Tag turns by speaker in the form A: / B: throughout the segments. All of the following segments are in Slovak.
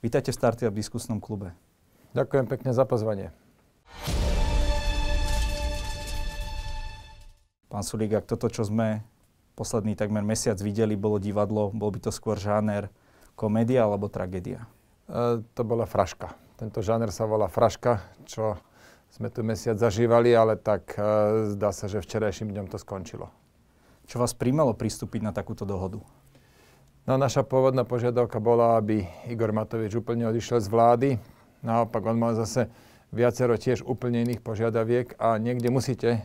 A: Vítajte v Startup diskusnom klube.
B: Ďakujem pekne za pozvanie.
A: Pán Sulík, ak toto, čo sme posledný takmer mesiac videli, bolo divadlo, bol by to skôr žáner komédia alebo tragédia?
B: E, to bola fraška. Tento žáner sa volá fraška, čo sme tu mesiac zažívali, ale tak e, zdá sa, že včerajším dňom to skončilo.
A: Čo vás príjmalo pristúpiť na takúto dohodu?
B: No, naša pôvodná požiadavka bola, aby Igor Matovič úplne odišiel z vlády. Naopak, on mal zase viacero tiež úplne iných požiadaviek a niekde musíte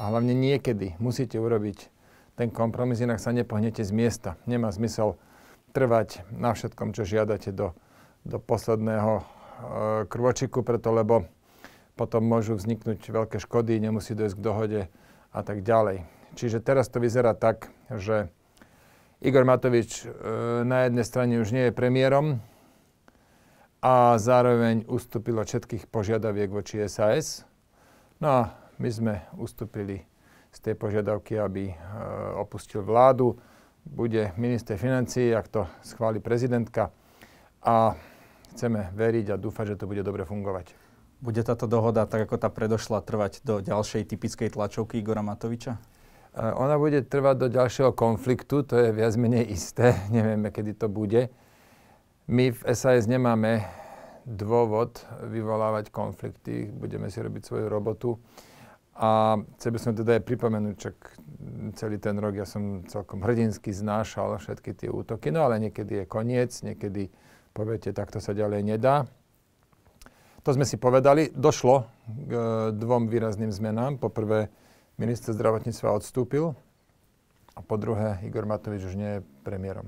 B: a hlavne niekedy musíte urobiť ten kompromis, inak sa nepohnete z miesta. Nemá zmysel trvať na všetkom, čo žiadate do, do posledného e, krvočiku, preto lebo potom môžu vzniknúť veľké škody, nemusí dojsť k dohode a tak ďalej. Čiže teraz to vyzerá tak, že Igor Matovič e, na jednej strane už nie je premiérom a zároveň ustúpil od všetkých požiadaviek voči SAS. No a my sme ustúpili z tej požiadavky, aby e, opustil vládu. Bude minister financí, ak to schváli prezidentka. A chceme veriť a dúfať, že to bude dobre fungovať.
A: Bude táto dohoda, tak ako tá predošla, trvať do ďalšej typickej tlačovky Igora Matoviča?
B: Ona bude trvať do ďalšieho konfliktu, to je viac menej isté, nevieme, kedy to bude. My v SAS nemáme dôvod vyvolávať konflikty, budeme si robiť svoju robotu. A chcel by som teda aj pripomenúť, čak celý ten rok ja som celkom hrdinsky znášal všetky tie útoky, no ale niekedy je koniec, niekedy poviete, takto sa ďalej nedá. To sme si povedali. Došlo k e, dvom výrazným zmenám. Po prvé, minister zdravotníctva odstúpil a po druhé, Igor Matovič už nie je premiérom.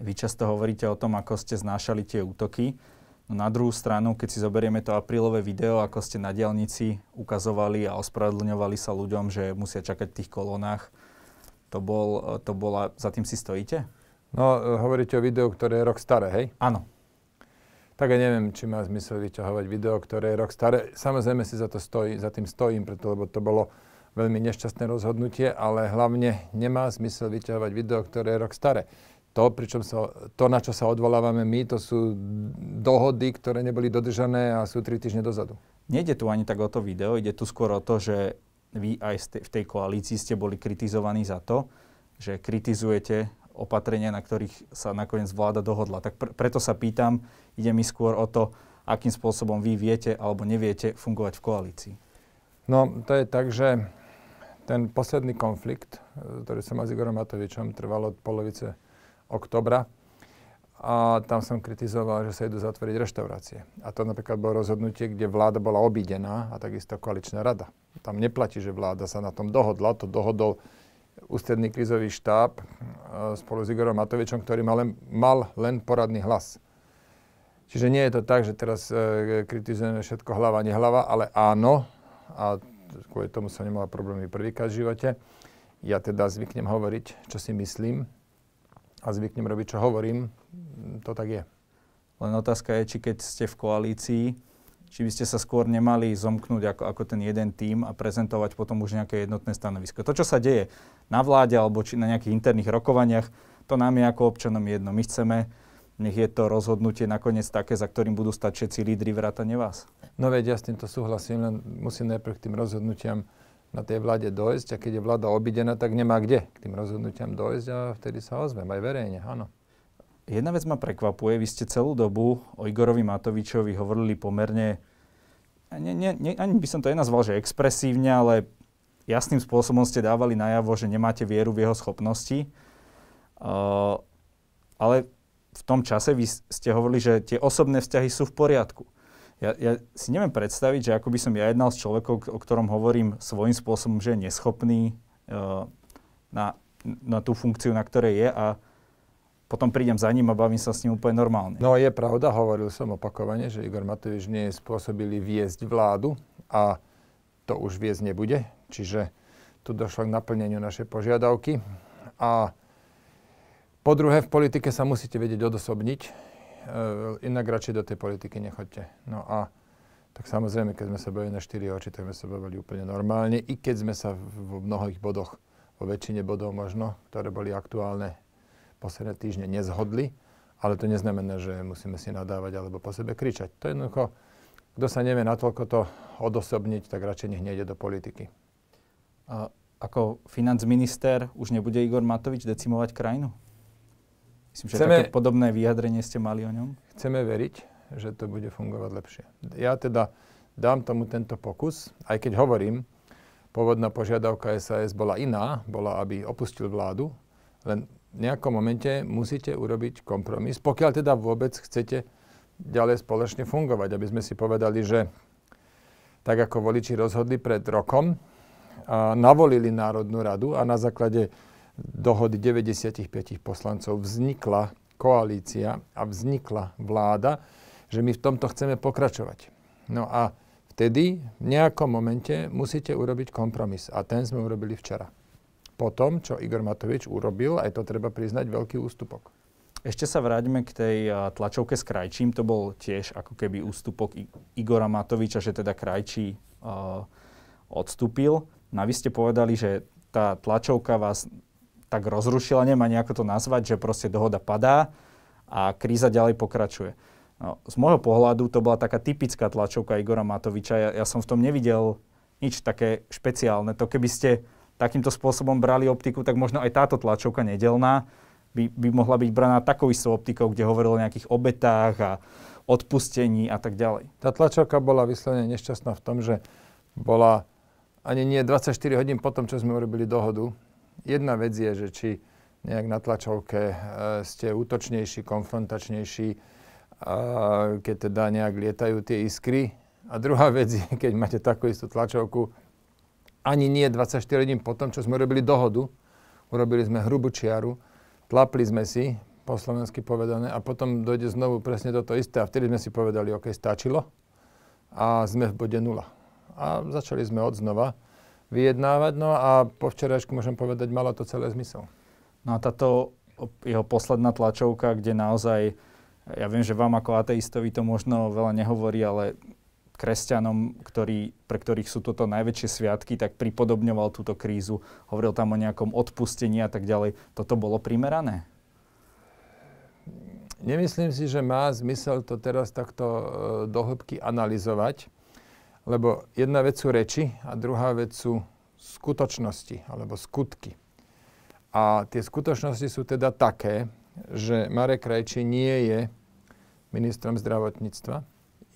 A: Vy často hovoríte o tom, ako ste znášali tie útoky. No na druhú stranu, keď si zoberieme to aprílové video, ako ste na diálnici ukazovali a ospravedlňovali sa ľuďom, že musia čakať v tých kolónach, to, bol, to bola, za tým si stojíte?
B: No, hovoríte o videu, ktoré je rok staré, hej?
A: Áno.
B: Tak ja neviem, či má zmysel vyťahovať video, ktoré je rok staré. Samozrejme si za, to stojí, za tým stojím, preto, lebo to bolo veľmi nešťastné rozhodnutie, ale hlavne nemá zmysel vyťahovať video, ktoré je rok staré to, pričom sa, to, na čo sa odvolávame my, to sú dohody, ktoré neboli dodržané a sú tri týždne dozadu.
A: Nejde tu ani tak o to video, ide tu skôr o to, že vy aj v tej koalícii ste boli kritizovaní za to, že kritizujete opatrenia, na ktorých sa nakoniec vláda dohodla. Tak pr- preto sa pýtam, ide mi skôr o to, akým spôsobom vy viete alebo neviete fungovať v koalícii.
B: No, to je tak, že ten posledný konflikt, ktorý som mal s Igorom Matovičom, trval od polovice oktobra a tam som kritizoval, že sa idú zatvoriť reštaurácie. A to napríklad bolo rozhodnutie, kde vláda bola obídená a takisto koaličná rada. Tam neplatí, že vláda sa na tom dohodla, to dohodol ústredný krizový štáb e, spolu s Igorom Matovičom, ktorý mal len, mal len poradný hlas. Čiže nie je to tak, že teraz e, kritizujeme všetko hlava, nehlava, ale áno, a kvôli tomu som nemal problémy prvýkrát v živote. Ja teda zvyknem hovoriť, čo si myslím, a zvyknem robiť, čo hovorím, to tak je.
A: Len otázka je, či keď ste v koalícii, či by ste sa skôr nemali zomknúť ako, ako ten jeden tím a prezentovať potom už nejaké jednotné stanovisko. To, čo sa deje na vláde alebo či na nejakých interných rokovaniach, to nám je ako občanom jedno. My chceme, nech je to rozhodnutie nakoniec také, za ktorým budú stať všetci lídry vrátane vás.
B: No veď ja s týmto súhlasím, len musím najprv k tým rozhodnutiam na tej vláde dojsť a keď je vláda obidená, tak nemá kde k tým rozhodnutiam dojsť a vtedy sa ozvem aj verejne, áno.
A: Jedna vec ma prekvapuje, vy ste celú dobu o Igorovi Matovičovi hovorili pomerne, ne, ne, ne, ani by som to nenazval, že expresívne, ale jasným spôsobom ste dávali najavo, že nemáte vieru v jeho schopnosti. Uh, ale v tom čase vy ste hovorili, že tie osobné vzťahy sú v poriadku ja, ja si neviem predstaviť, že ako by som ja jednal s človekom, o ktorom hovorím svojím spôsobom, že je neschopný uh, na, na tú funkciu, na ktorej je a potom prídem za ním a bavím sa s ním úplne normálne.
B: No je pravda, hovoril som opakovane, že Igor Matovič nie je spôsobili viesť vládu a to už viesť nebude. Čiže tu došlo k naplneniu našej požiadavky. A po druhé, v politike sa musíte vedieť odosobniť uh, inak radšej do tej politiky nechoďte. No a tak samozrejme, keď sme sa bavili na štyri oči, tak sme sa bavili úplne normálne, i keď sme sa v, mnohých bodoch, vo väčšine bodov možno, ktoré boli aktuálne posledné týždne, nezhodli. Ale to neznamená, že musíme si nadávať alebo po sebe kričať. To je jednoducho, kto sa nevie natoľko to odosobniť, tak radšej nech nejde do politiky.
A: A ako financminister už nebude Igor Matovič decimovať krajinu? Myslím, že chceme, také podobné vyjadrenie ste mali o ňom.
B: Chceme veriť, že to bude fungovať lepšie. Ja teda dám tomu tento pokus, aj keď hovorím, pôvodná požiadavka SAS bola iná, bola, aby opustil vládu, len v nejakom momente musíte urobiť kompromis, pokiaľ teda vôbec chcete ďalej spoločne fungovať, aby sme si povedali, že tak ako voliči rozhodli pred rokom, a navolili Národnú radu a na základe dohody 95 poslancov vznikla koalícia a vznikla vláda, že my v tomto chceme pokračovať. No a vtedy v nejakom momente musíte urobiť kompromis a ten sme urobili včera po tom, čo Igor Matovič urobil, aj to treba priznať, veľký ústupok.
A: Ešte sa vráťme k tej tlačovke s Krajčím. To bol tiež ako keby ústupok Igora Matoviča, že teda Krajčí uh, odstúpil. No a vy ste povedali, že tá tlačovka vás tak rozrušila, nemá nejako to nazvať, že proste dohoda padá a kríza ďalej pokračuje. No, z môjho pohľadu to bola taká typická tlačovka Igora Matoviča. Ja, ja som v tom nevidel nič také špeciálne. To keby ste takýmto spôsobom brali optiku, tak možno aj táto tlačovka nedelná by, by mohla byť braná takou istou optikou, kde hovoril o nejakých obetách a odpustení a tak ďalej.
B: Tá tlačovka bola vyslovene nešťastná v tom, že bola ani nie 24 hodín po tom, čo sme urobili dohodu. Jedna vec je, že či nejak na tlačovke e, ste útočnejší, konfrontačnejší, e, keď teda nejak lietajú tie iskry. A druhá vec je, keď máte takú istú tlačovku, ani nie 24 hodín po tom, čo sme urobili dohodu, urobili sme hrubú čiaru, tlapli sme si, po slovensky povedané, a potom dojde znovu presne toto isté. A vtedy sme si povedali, OK, stačilo a sme v bode nula. A začali sme od znova vyjednávať, no a po včerajšku môžem povedať, malo to celé zmysel.
A: No a táto jeho posledná tlačovka, kde naozaj, ja viem, že vám ako ateistovi to možno veľa nehovorí, ale kresťanom, ktorí, pre ktorých sú toto najväčšie sviatky, tak pripodobňoval túto krízu, hovoril tam o nejakom odpustení a tak ďalej. Toto bolo primerané?
B: Nemyslím si, že má zmysel to teraz takto e, dohlbky analyzovať, lebo jedna vec sú reči a druhá vec sú skutočnosti alebo skutky. A tie skutočnosti sú teda také, že Marek Krajči nie je ministrom zdravotníctva,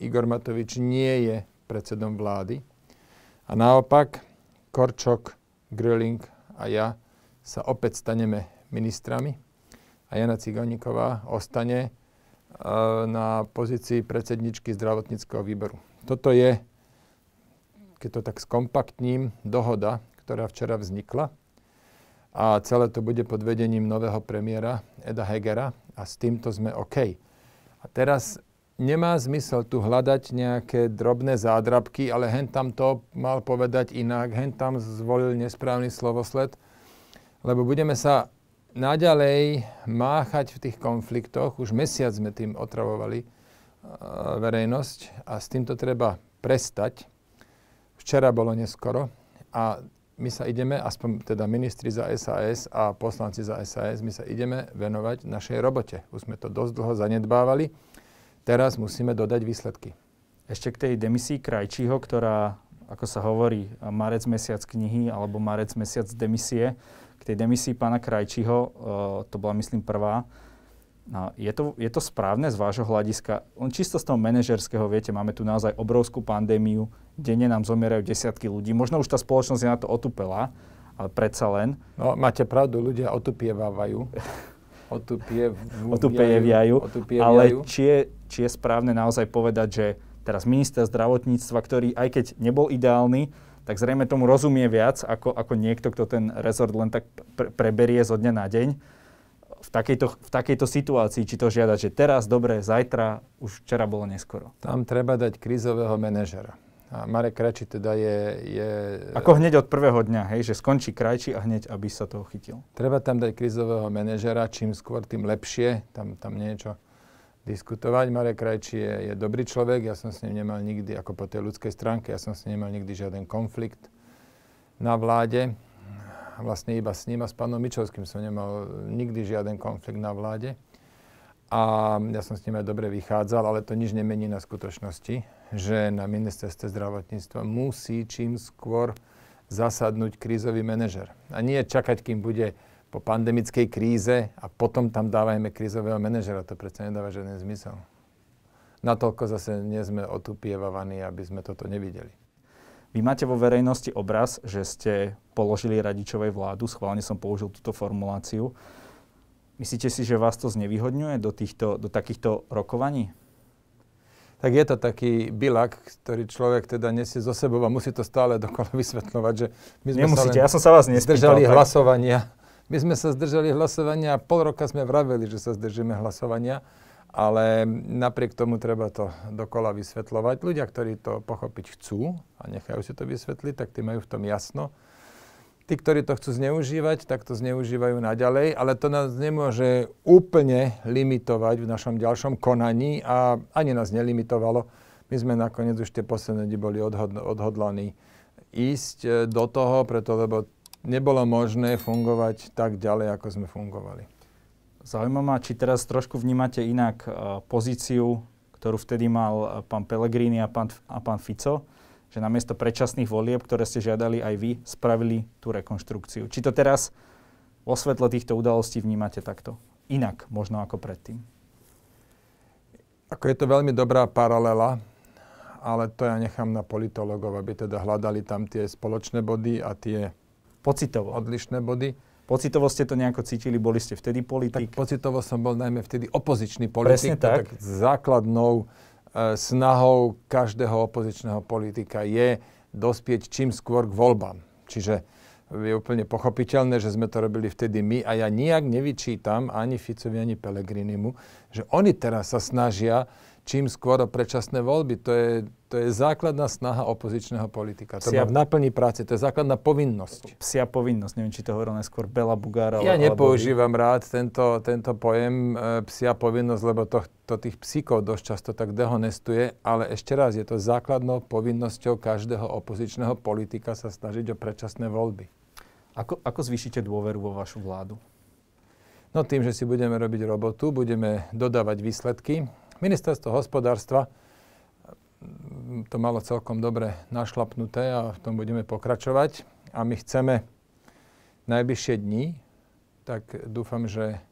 B: Igor Matovič nie je predsedom vlády. A naopak, Korčok, Grilling a ja sa opäť staneme ministrami a Jana Ciganíková ostane e, na pozícii predsedničky zdravotníckého výboru. Toto je, keď to tak skompaktním, dohoda, ktorá včera vznikla a celé to bude pod vedením nového premiéra Eda Hegera a s týmto sme OK. A teraz nemá zmysel tu hľadať nejaké drobné zádrabky, ale hen tam to mal povedať inak, hen tam zvolil nesprávny slovosled, lebo budeme sa naďalej máchať v tých konfliktoch. Už mesiac sme tým otravovali uh, verejnosť a s týmto treba prestať. Včera bolo neskoro a my sa ideme, aspoň teda ministri za SAS a poslanci za SAS, my sa ideme venovať našej robote. Už sme to dosť dlho zanedbávali Teraz musíme dodať výsledky.
A: Ešte k tej demisii Krajčího, ktorá, ako sa hovorí, marec mesiac knihy alebo marec mesiac demisie. K tej demisii pána Krajčího, uh, to bola myslím prvá. No, je, to, je to správne z vášho hľadiska? Len čisto z toho manažerského, viete, máme tu naozaj obrovskú pandémiu, denne nám zomierajú desiatky ľudí. Možno už tá spoločnosť je na to otupela, ale predsa len.
B: No, máte pravdu, ľudia otupievajú.
A: otupievajú. Ale či je, či je správne naozaj povedať, že teraz minister zdravotníctva, ktorý aj keď nebol ideálny, tak zrejme tomu rozumie viac ako, ako niekto, kto ten rezort len tak pre, preberie zo dňa na deň. V takejto, v takejto situácii, či to žiadať, že teraz, dobre, zajtra, už včera bolo neskoro.
B: Tam treba dať krízového manažera. A Marek Krajčí teda je, je...
A: Ako hneď od prvého dňa, hej, že skončí Krajčí a hneď, aby sa toho chytil.
B: Treba tam dať krizového manažera, čím skôr, tým lepšie, tam, tam niečo diskutovať. Marek Krajčí je, je dobrý človek, ja som s ním nemal nikdy, ako po tej ľudskej stránke, ja som s ním nemal nikdy žiaden konflikt na vláde. Vlastne iba s ním a s pánom Mičovským som nemal nikdy žiaden konflikt na vláde. A ja som s ním aj dobre vychádzal, ale to nič nemení na skutočnosti, že na ministerstve zdravotníctva musí čím skôr zasadnúť krízový manažer. A nie čakať, kým bude po pandemickej kríze a potom tam dávajme krízového manažera. To predsa nedáva žiaden zmysel. Natoľko zase nie sme otupievaní, aby sme toto nevideli.
A: Vy máte vo verejnosti obraz, že ste položili radičovej vládu, schválne som použil túto formuláciu. Myslíte si, že vás to znevýhodňuje do, týchto, do takýchto rokovaní?
B: Tak je to taký bilak, ktorý človek teda nesie zo sebou a musí to stále dokola vysvetľovať, že
A: my sme Nemusíte, sa ja som sa vás nespýtal,
B: zdržali tak... hlasovania. My sme sa zdržali hlasovania a pol roka sme vraveli, že sa zdržíme hlasovania, ale napriek tomu treba to dokola vysvetľovať. Ľudia, ktorí to pochopiť chcú a nechajú si to vysvetliť, tak tí majú v tom jasno. Tí, ktorí to chcú zneužívať, tak to zneužívajú naďalej, ale to nás nemôže úplne limitovať v našom ďalšom konaní a ani nás nelimitovalo. My sme nakoniec už tie posledné dni boli odhod- odhodlaní ísť e, do toho, preto lebo nebolo možné fungovať tak ďalej, ako sme fungovali.
A: Zaujímavé ma, či teraz trošku vnímate inak uh, pozíciu, ktorú vtedy mal uh, pán Pellegrini a pán, a pán Fico že namiesto predčasných volieb, ktoré ste žiadali aj vy, spravili tú rekonštrukciu. Či to teraz vo svetle týchto udalostí vnímate takto? Inak možno ako predtým.
B: Ako je to veľmi dobrá paralela, ale to ja nechám na politologov, aby teda hľadali tam tie spoločné body a tie
A: Pocitovo.
B: odlišné body.
A: Pocitovo ste to nejako cítili, boli ste vtedy politik?
B: Tak pocitovo som bol najmä vtedy opozičný politik.
A: Presne tak.
B: tak základnou E, snahou každého opozičného politika je dospieť čím skôr k voľbám. Čiže je úplne pochopiteľné, že sme to robili vtedy my a ja nijak nevyčítam ani Ficovi, ani Pelegrinimu, že oni teraz sa snažia čím skôr predčasné voľby. To je, to je základná snaha opozičného politika. To Psia, má v naplní práce, to je základná povinnosť.
A: Psia povinnosť, neviem, či to hovoril neskôr Bela Bugára.
B: Ja nepoužívam vy. rád tento, tento pojem e, psia povinnosť, lebo to, to tých psíkov dosť často tak dehonestuje, ale ešte raz, je to základnou povinnosťou každého opozičného politika sa snažiť o predčasné voľby.
A: Ako, ako zvýšite dôveru vo vašu vládu?
B: No tým, že si budeme robiť robotu, budeme dodávať výsledky, Ministerstvo hospodárstva to malo celkom dobre našlapnuté a v tom budeme pokračovať. A my chceme najbližšie dni, tak dúfam, že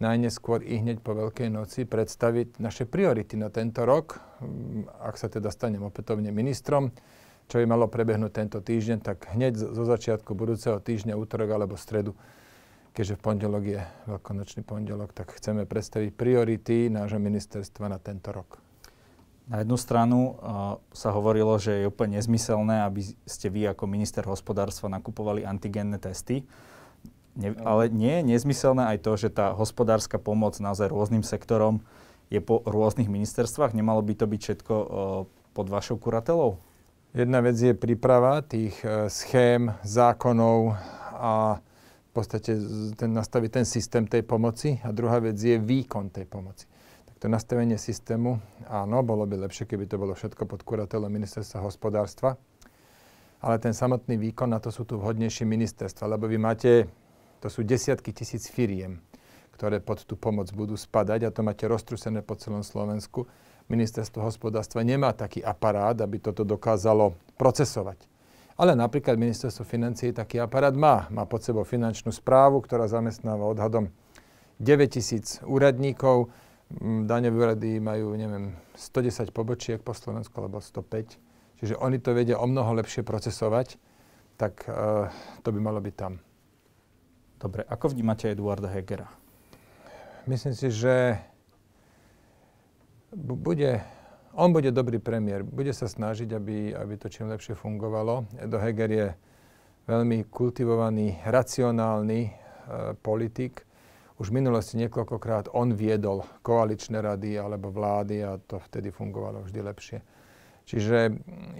B: najneskôr i hneď po Veľkej noci predstaviť naše priority na tento rok. Ak sa teda stanem opätovne ministrom, čo by malo prebehnúť tento týždeň, tak hneď zo začiatku budúceho týždňa, útorok alebo stredu keďže v pondelok je veľkonočný pondelok, tak chceme predstaviť priority nášho ministerstva na tento rok.
A: Na jednu stranu uh, sa hovorilo, že je úplne nezmyselné, aby ste vy ako minister hospodárstva nakupovali antigénne testy. Ne, ale nie je nezmyselné aj to, že tá hospodárska pomoc naozaj rôznym sektorom je po rôznych ministerstvách? Nemalo by to byť všetko uh, pod vašou kuratelou?
B: Jedna vec je príprava tých uh, schém, zákonov a podstate ten, nastaviť ten systém tej pomoci a druhá vec je výkon tej pomoci. Tak to nastavenie systému, áno, bolo by lepšie, keby to bolo všetko pod kuratelom ministerstva hospodárstva, ale ten samotný výkon, na to sú tu vhodnejšie ministerstva, lebo vy máte, to sú desiatky tisíc firiem, ktoré pod tú pomoc budú spadať a to máte roztrusené po celom Slovensku. Ministerstvo hospodárstva nemá taký aparát, aby toto dokázalo procesovať. Ale napríklad ministerstvo financií taký aparát má. Má pod sebou finančnú správu, ktorá zamestnáva odhadom 9 tisíc úradníkov. Mm, daňové úrady majú, neviem, 110 pobočiek po Slovensku, alebo 105. Čiže oni to vedia o mnoho lepšie procesovať, tak uh, to by malo byť tam.
A: Dobre, ako vnímate Eduarda Hegera?
B: Myslím si, že bude on bude dobrý premiér. Bude sa snažiť, aby, aby to čím lepšie fungovalo. Edo Heger je veľmi kultivovaný, racionálny e, politik. Už v minulosti niekoľkokrát on viedol koaličné rady alebo vlády a to vtedy fungovalo vždy lepšie. Čiže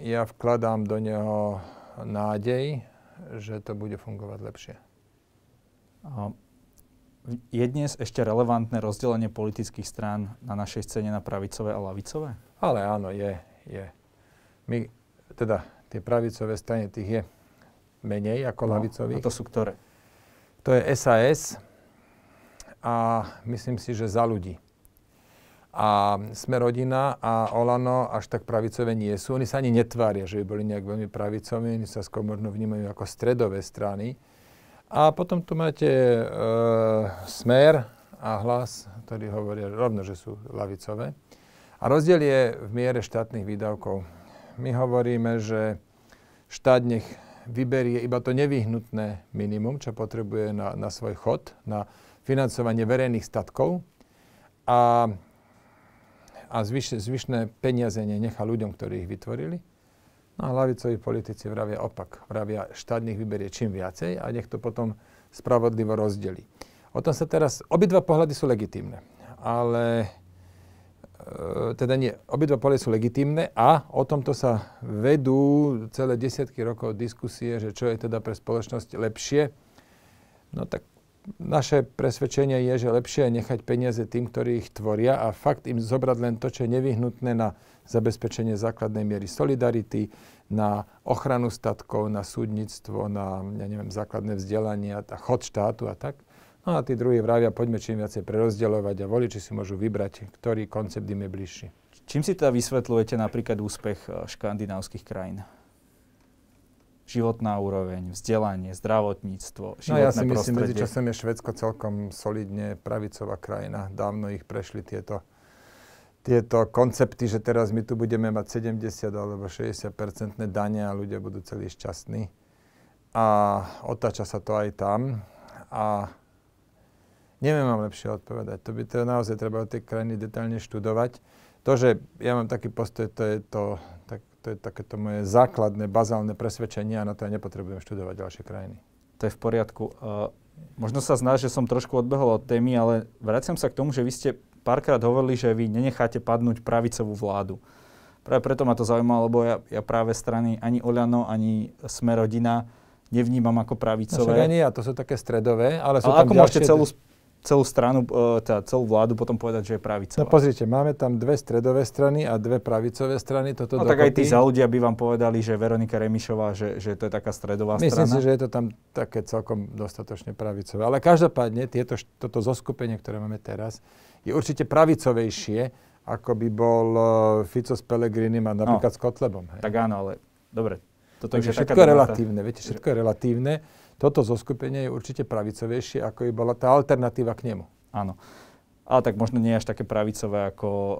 B: ja vkladám do neho nádej, že to bude fungovať lepšie.
A: Je dnes ešte relevantné rozdelenie politických strán na našej scéne na pravicové a lavicové?
B: Ale áno, je, je. My, teda tie pravicové strany, tých je menej ako no, lavicových.
A: A to sú ktoré?
B: To je SAS a myslím si, že za ľudí. A sme rodina a Olano až tak pravicové nie sú. Oni sa ani netvária, že by boli nejak veľmi pravicoví, oni sa skôr možno vnímajú ako stredové strany. A potom tu máte e, Smer a Hlas, ktorí hovoria rovno, že sú lavicové. A rozdiel je v miere štátnych výdavkov. My hovoríme, že štát nech vyberie iba to nevyhnutné minimum, čo potrebuje na, na svoj chod, na financovanie verejných statkov a, a zvyš, zvyšné peniaze nechá ľuďom, ktorí ich vytvorili. No a hlavicoví politici vravia opak. Vravia, štát nech vyberie čím viacej a nech to potom spravodlivo rozdeli. O tom sa teraz, obidva pohľady sú legitímne, ale E, teda nie, obidva pole sú legitímne a o tomto sa vedú celé desiatky rokov diskusie, že čo je teda pre spoločnosť lepšie. No tak naše presvedčenie je, že lepšie je nechať peniaze tým, ktorí ich tvoria a fakt im zobrať len to, čo je nevyhnutné na zabezpečenie základnej miery solidarity, na ochranu statkov, na súdnictvo, na ja neviem, základné vzdelanie a chod štátu a tak. No a tí druhí vravia, poďme čím viacej prerozdeľovať a voliči si môžu vybrať, ktorý koncept im je bližší.
A: Čím si teda vysvetľujete napríklad úspech e, škandinávskych krajín? Životná úroveň, vzdelanie, zdravotníctvo, životné
B: No ja si myslím,
A: prostredie.
B: medzičasom je Švedsko celkom solidne pravicová krajina. Dávno ich prešli tieto, tieto koncepty, že teraz my tu budeme mať 70 alebo 60 percentné dane a ľudia budú celí šťastní. A otáča sa to aj tam. A Neviem vám lepšie odpovedať. To by to naozaj treba od tej krajiny detailne študovať. To, že ja mám taký postoj, to je, to, tak, to je takéto moje základné, bazálne presvedčenie a na to ja nepotrebujem študovať ďalšie krajiny.
A: To je v poriadku. Uh, možno sa zná, že som trošku odbehol od témy, ale vraciam sa k tomu, že vy ste párkrát hovorili, že vy nenecháte padnúť pravicovú vládu. Práve preto ma to zaujímalo, lebo ja, ja práve strany ani Oľano, ani Smerodina nevnímam ako pravicové.
B: No, nie, a to sú také stredové, ale sú
A: ale
B: tam
A: ako
B: ďalšie...
A: môžete celú celú stranu, e, teda celú vládu potom povedať, že je pravicová.
B: No pozrite, máme tam dve stredové strany a dve pravicové strany. Toto
A: no
B: dokopy.
A: tak aj tí za ľudia by vám povedali, že Veronika Remišová, že, že to je taká stredová
B: Myslím
A: strana.
B: Myslím si, že je to tam také celkom dostatočne pravicové. Ale každopádne tieto, toto zoskupenie, ktoré máme teraz, je určite pravicovejšie, ako by bol uh, Fico s Pelegrinim a napríklad no, s Kotlebom. Hej.
A: Tak áno, ale dobre.
B: Toto Takže je všetko relatívne, viete, všetko je relatívne toto zoskupenie je určite pravicovejšie, ako by bola tá alternatíva k nemu.
A: Áno. Ale tak možno nie až také pravicové ako uh,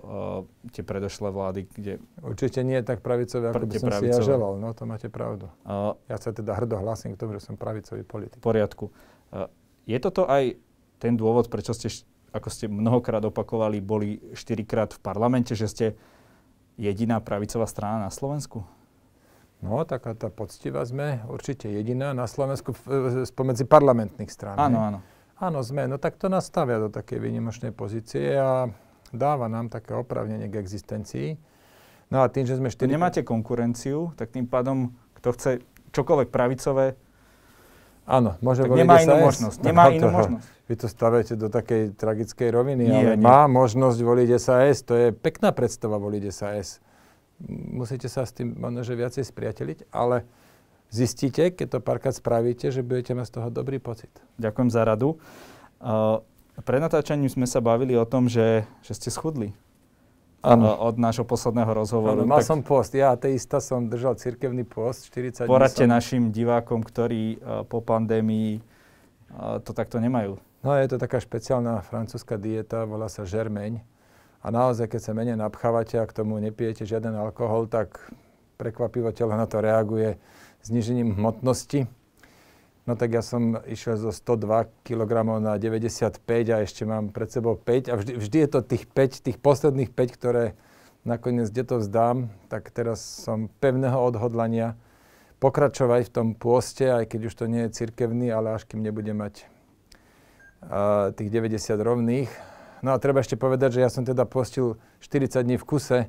A: tie predošlé vlády, kde...
B: Určite nie je tak pravicové, ako by som pravicové. si ja želal. No, to máte pravdu. Uh, ja sa teda hrdo hlasím k tomu, že som pravicový politik.
A: V poriadku. Uh, je toto aj ten dôvod, prečo ste, ako ste mnohokrát opakovali, boli štyrikrát v parlamente, že ste jediná pravicová strana na Slovensku?
B: No, taká tá poctivá sme určite jediná na Slovensku spomedzi parlamentných strán.
A: Áno, áno.
B: Áno, sme. No tak to nás stavia do takej výnimočnej pozície a dáva nám také opravnenie k existencii. No a tým, že sme štyri...
A: Nemáte konkurenciu, tak tým pádom, kto chce čokoľvek pravicové,
B: Áno, môže
A: tak nemá inú možnosť. Nemá inú možnosť.
B: Vy to stavujete do takej tragickej roviny, nie, ale nie. má možnosť voliť SAS. To je pekná predstava voliť SAS musíte sa s tým možno, že viacej spriateliť, ale zistíte, keď to párkrát spravíte, že budete mať z toho dobrý pocit.
A: Ďakujem za radu. Uh, pred natáčaním sme sa bavili o tom, že, že ste schudli. Ano. Od nášho posledného rozhovoru.
B: Ano, mal tak som post. Ja ateista som držal cirkevný post 40
A: Poradte
B: som...
A: našim divákom, ktorí uh, po pandémii uh, to takto nemajú.
B: No je to taká špeciálna francúzska dieta, volá sa žermeň a naozaj, keď sa menej napchávate a k tomu nepijete žiaden alkohol, tak prekvapivo telo na to reaguje znižením hmotnosti. No tak ja som išiel zo 102 kg na 95 a ešte mám pred sebou 5 a vždy, vždy je to tých 5, tých posledných 5, ktoré nakoniec kde to vzdám, tak teraz som pevného odhodlania pokračovať v tom pôste, aj keď už to nie je cirkevný, ale až kým nebudem mať uh, tých 90 rovných, No a treba ešte povedať, že ja som teda postil 40 dní v kuse,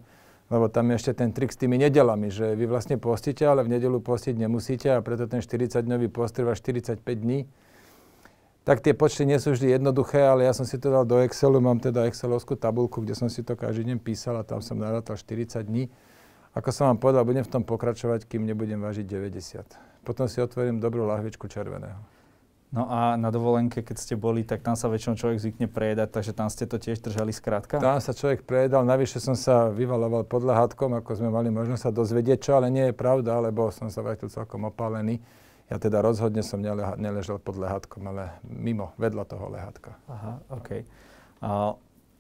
B: lebo tam je ešte ten trik s tými nedelami, že vy vlastne postíte, ale v nedelu postiť nemusíte a preto ten 40-dňový post trvá 45 dní. Tak tie počty nie sú vždy jednoduché, ale ja som si to dal do Excelu, mám teda Excelovskú tabulku, kde som si to každý deň písal a tam som narátal 40 dní. Ako som vám povedal, budem v tom pokračovať, kým nebudem vážiť 90. Potom si otvorím dobrú lahvičku červeného.
A: No a na dovolenke, keď ste boli, tak tam sa väčšinou človek zvykne prejedať, takže tam ste to tiež držali skrátka?
B: Tam sa človek prejedal, navyše som sa vyvaloval pod lehátkom, ako sme mali možnosť sa dozvedieť, čo ale nie je pravda, lebo som sa vrátil celkom opálený. Ja teda rozhodne som nele, neležel pod lehátkom, ale mimo, vedľa toho lehátka.
A: Aha, OK. A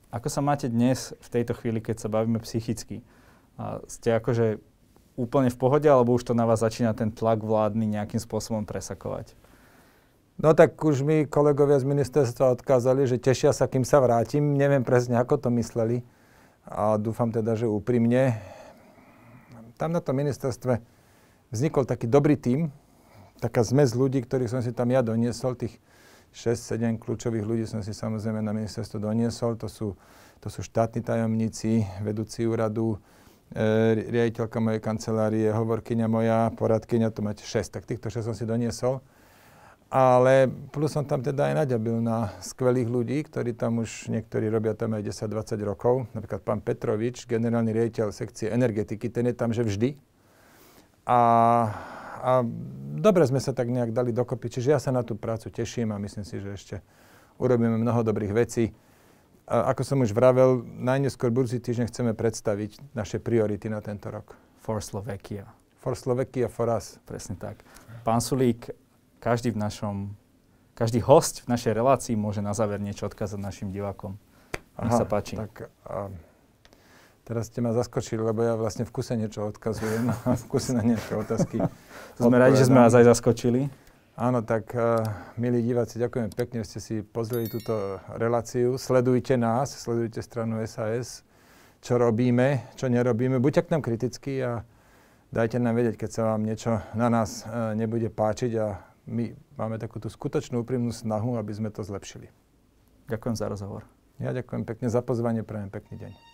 A: ako sa máte dnes v tejto chvíli, keď sa bavíme psychicky? A ste akože úplne v pohode, alebo už to na vás začína ten tlak vládny nejakým spôsobom presakovať?
B: No tak už mi kolegovia z ministerstva odkázali, že tešia sa, kým sa vrátim. Neviem presne, ako to mysleli. A dúfam teda, že úprimne. Tam na tom ministerstve vznikol taký dobrý tím, taká zmes ľudí, ktorých som si tam ja doniesol, tých 6-7 kľúčových ľudí som si samozrejme na ministerstvo doniesol. To sú, to sú štátni tajomníci, vedúci úradu, e, riaditeľka mojej kancelárie, hovorkyňa moja, poradkyňa, to máte 6, tak týchto 6 som si doniesol. Ale plus som tam teda aj naďabil na skvelých ľudí, ktorí tam už niektorí robia tam aj 10-20 rokov. Napríklad pán Petrovič, generálny riaditeľ sekcie energetiky, ten je tam že vždy. A, a dobre sme sa tak nejak dali dokopy, čiže ja sa na tú prácu teším a myslím si, že ešte urobíme mnoho dobrých vecí. A ako som už vravel, najneskôr budúci týždeň chceme predstaviť naše priority na tento rok.
A: For Slovakia.
B: For Slovakia, for us.
A: Presne tak. Pán Sulík, každý v našom, každý host v našej relácii môže na záver niečo odkázať našim divákom. Nech Aha, sa páči.
B: Tak, a, teraz ste ma zaskočili, lebo ja vlastne v kuse niečo odkazujem a v kuse na nejaké otázky.
A: Sme radi, že sme vás aj zaskočili.
B: Áno, tak uh, milí diváci, ďakujem pekne, že ste si pozreli túto reláciu. Sledujte nás, sledujte stranu SAS, čo robíme, čo nerobíme. Buďte k nám kritickí a dajte nám vedieť, keď sa vám niečo na nás uh, nebude páčiť a my máme takú tú skutočnú úprimnú snahu, aby sme to zlepšili.
A: Ďakujem za rozhovor.
B: Ja ďakujem pekne za pozvanie, prajem pekný deň.